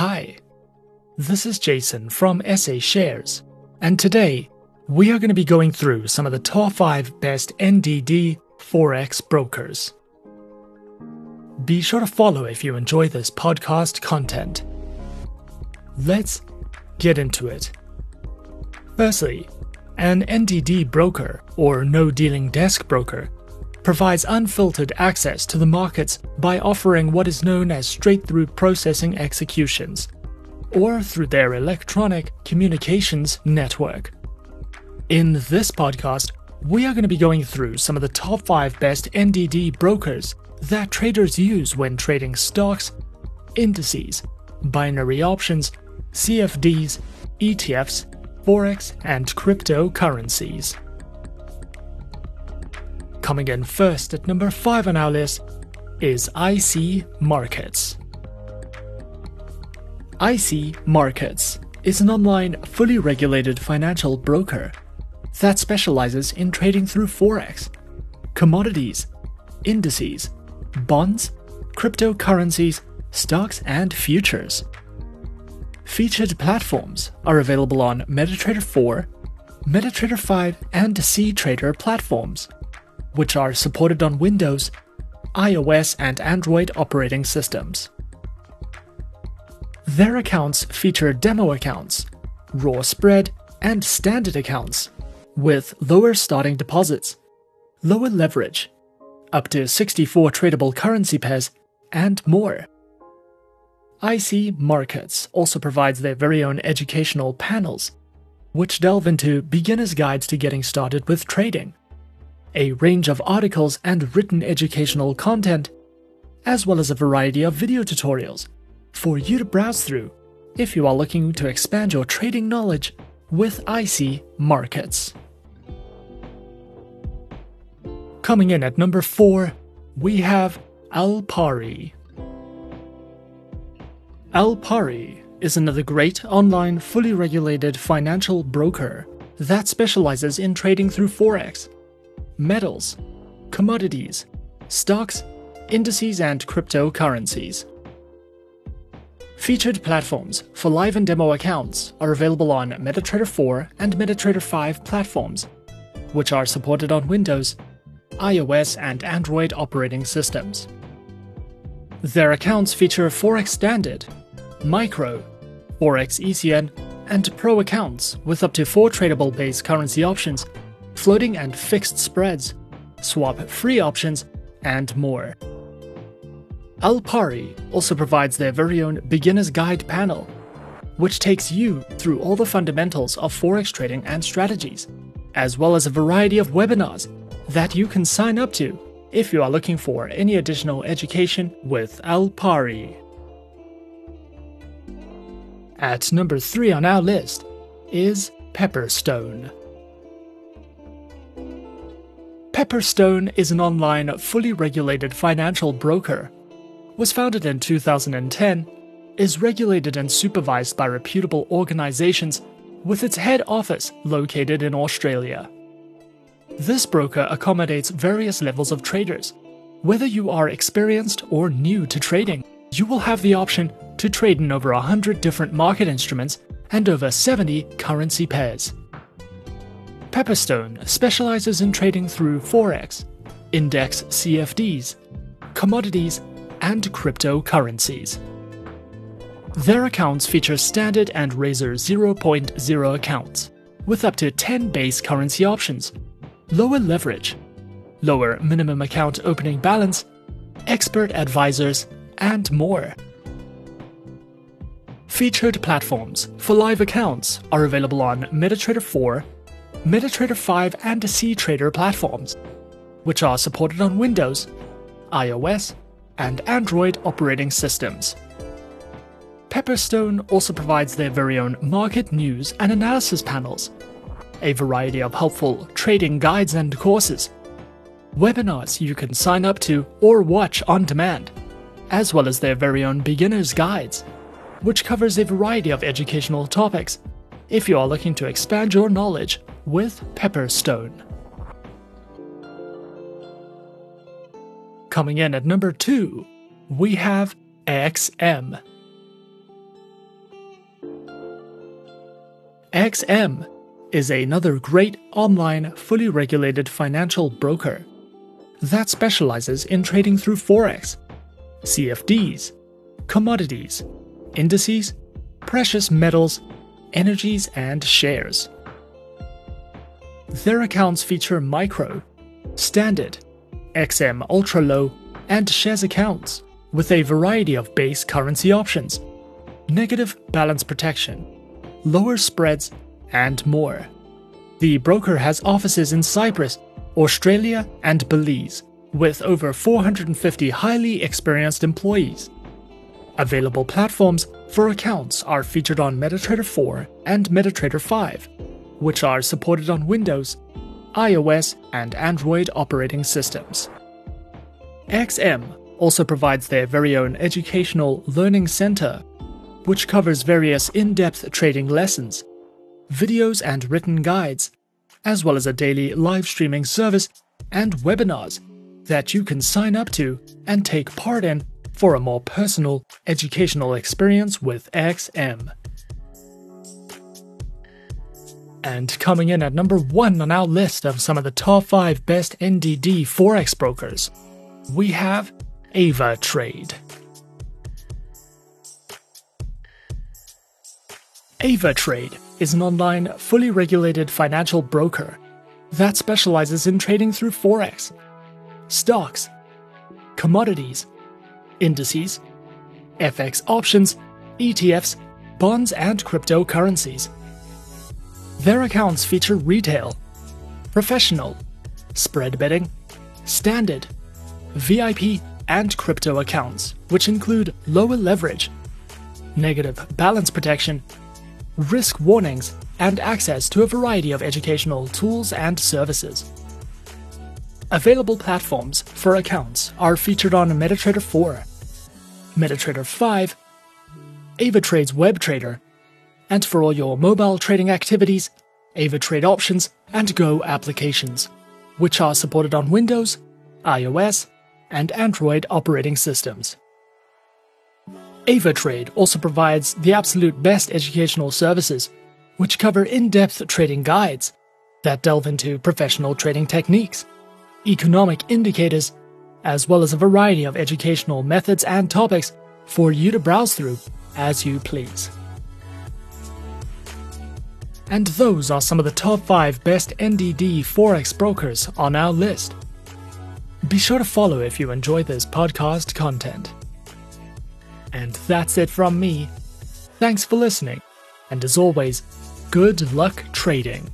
Hi, this is Jason from SA Shares, and today we are going to be going through some of the top 5 best NDD Forex brokers. Be sure to follow if you enjoy this podcast content. Let's get into it. Firstly, an NDD broker, or no dealing desk broker, provides unfiltered access to the markets by offering what is known as straight through processing executions, or through their electronic communications network. In this podcast, we are going to be going through some of the top 5 best NDD brokers that traders use when trading stocks, indices, binary options, CFDs, ETFs, Forex, and cryptocurrencies. Coming in first at number 5 on our list is IC Markets. IC Markets is an online, fully regulated financial broker that specializes in trading through Forex, commodities, indices, bonds, cryptocurrencies, stocks, and futures. Featured platforms are available on MetaTrader 4, MetaTrader 5, and CTrader platforms which are supported on Windows, iOS, and Android operating systems. Their accounts feature demo accounts, raw spread, and standard accounts, with lower starting deposits, lower leverage, up to 64 tradable currency pairs, and more. IC Markets also provides their very own educational panels, which delve into beginner's guides to getting started with trading a range of articles and written educational content, as well as a variety of video tutorials for you to browse through if you are looking to expand your trading knowledge with IC Markets. Coming in at number 4, we have Alpari. Alpari is another great online fully regulated financial broker that specializes in trading through Forex metals, commodities, stocks, indices, and cryptocurrencies. Featured platforms for live and demo accounts are available on MetaTrader 4 and MetaTrader 5 platforms, which are supported on Windows, iOS, and Android operating systems. Their accounts feature Forex Standard, Micro, Forex ECN, and Pro accounts with up to four tradable base currency options floating and fixed spreads, swap free options, and more. Alpari also provides their very own beginner's guide panel, which takes you through all the fundamentals of forex trading and strategies, as well as a variety of webinars that you can sign up to if you are looking for any additional education with Alpari. At number 3 on our list is Pepperstone. Pepperstone is an online, fully regulated financial broker. Was founded in 2010, is regulated and supervised by reputable organizations, with its head office located in Australia. This broker accommodates various levels of traders. Whether you are experienced or new to trading, you will have the option to trade in over 100 different market instruments and over 70 currency pairs. Pepperstone specializes in trading through Forex, index CFDs, commodities, and cryptocurrencies. Their accounts feature standard and Razor 0.0 accounts, with up to 10 base currency options, lower leverage, lower minimum account opening balance, expert advisors, and more. Featured platforms for live accounts are available on MetaTrader 4 MetaTrader 5 and CTrader platforms, which are supported on Windows, iOS, and Android operating systems. Pepperstone also provides their very own market news and analysis panels, a variety of helpful trading guides and courses, webinars you can sign up to or watch on demand, as well as their very own beginner's guides, which covers a variety of educational topics if you are looking to expand your knowledge with Pepperstone. Coming in at number 2, we have XM. XM is another great online, fully regulated financial broker that specializes in trading through Forex, CFDs, commodities, indices, precious metals, energies, and shares. Their accounts feature micro, standard, XM ultra low, and shares accounts with a variety of base currency options, negative balance protection, lower spreads, and more. The broker has offices in Cyprus, Australia, and Belize, with over 450 highly experienced employees. Available platforms for accounts are featured on MetaTrader 4 and MetaTrader 5, which are supported on Windows, iOS, and Android operating systems. XM also provides their very own educational learning center, which covers various in depth trading lessons, videos, and written guides, as well as a daily live streaming service and webinars that you can sign up to and take part in for a more personal educational experience with XM. And coming in at number one on our list of some of the top 5 best NDD Forex brokers, we have Ava Trade. Ava Trade is an online, fully regulated financial broker that specializes in trading through Forex, stocks, commodities, indices, FX options, ETFs, bonds, and cryptocurrencies. Their accounts feature retail, professional, spread betting, standard, VIP, and crypto accounts, which include lower leverage, negative balance protection, risk warnings, and access to a variety of educational tools and services. Available platforms for accounts are featured on MetaTrader 4, MetaTrader 5, AvaTrade's WebTrader, and for all your mobile trading activities, AvaTrade options and Go applications, which are supported on Windows, iOS, and Android operating systems. AvaTrade also provides the absolute best educational services, which cover in depth trading guides that delve into professional trading techniques, economic indicators, as well as a variety of educational methods and topics for you to browse through as you please. And those are some of the top 5 best NDD Forex brokers on our list. Be sure to follow if you enjoy this podcast content. And that's it from me. Thanks for listening, and as always, good luck trading.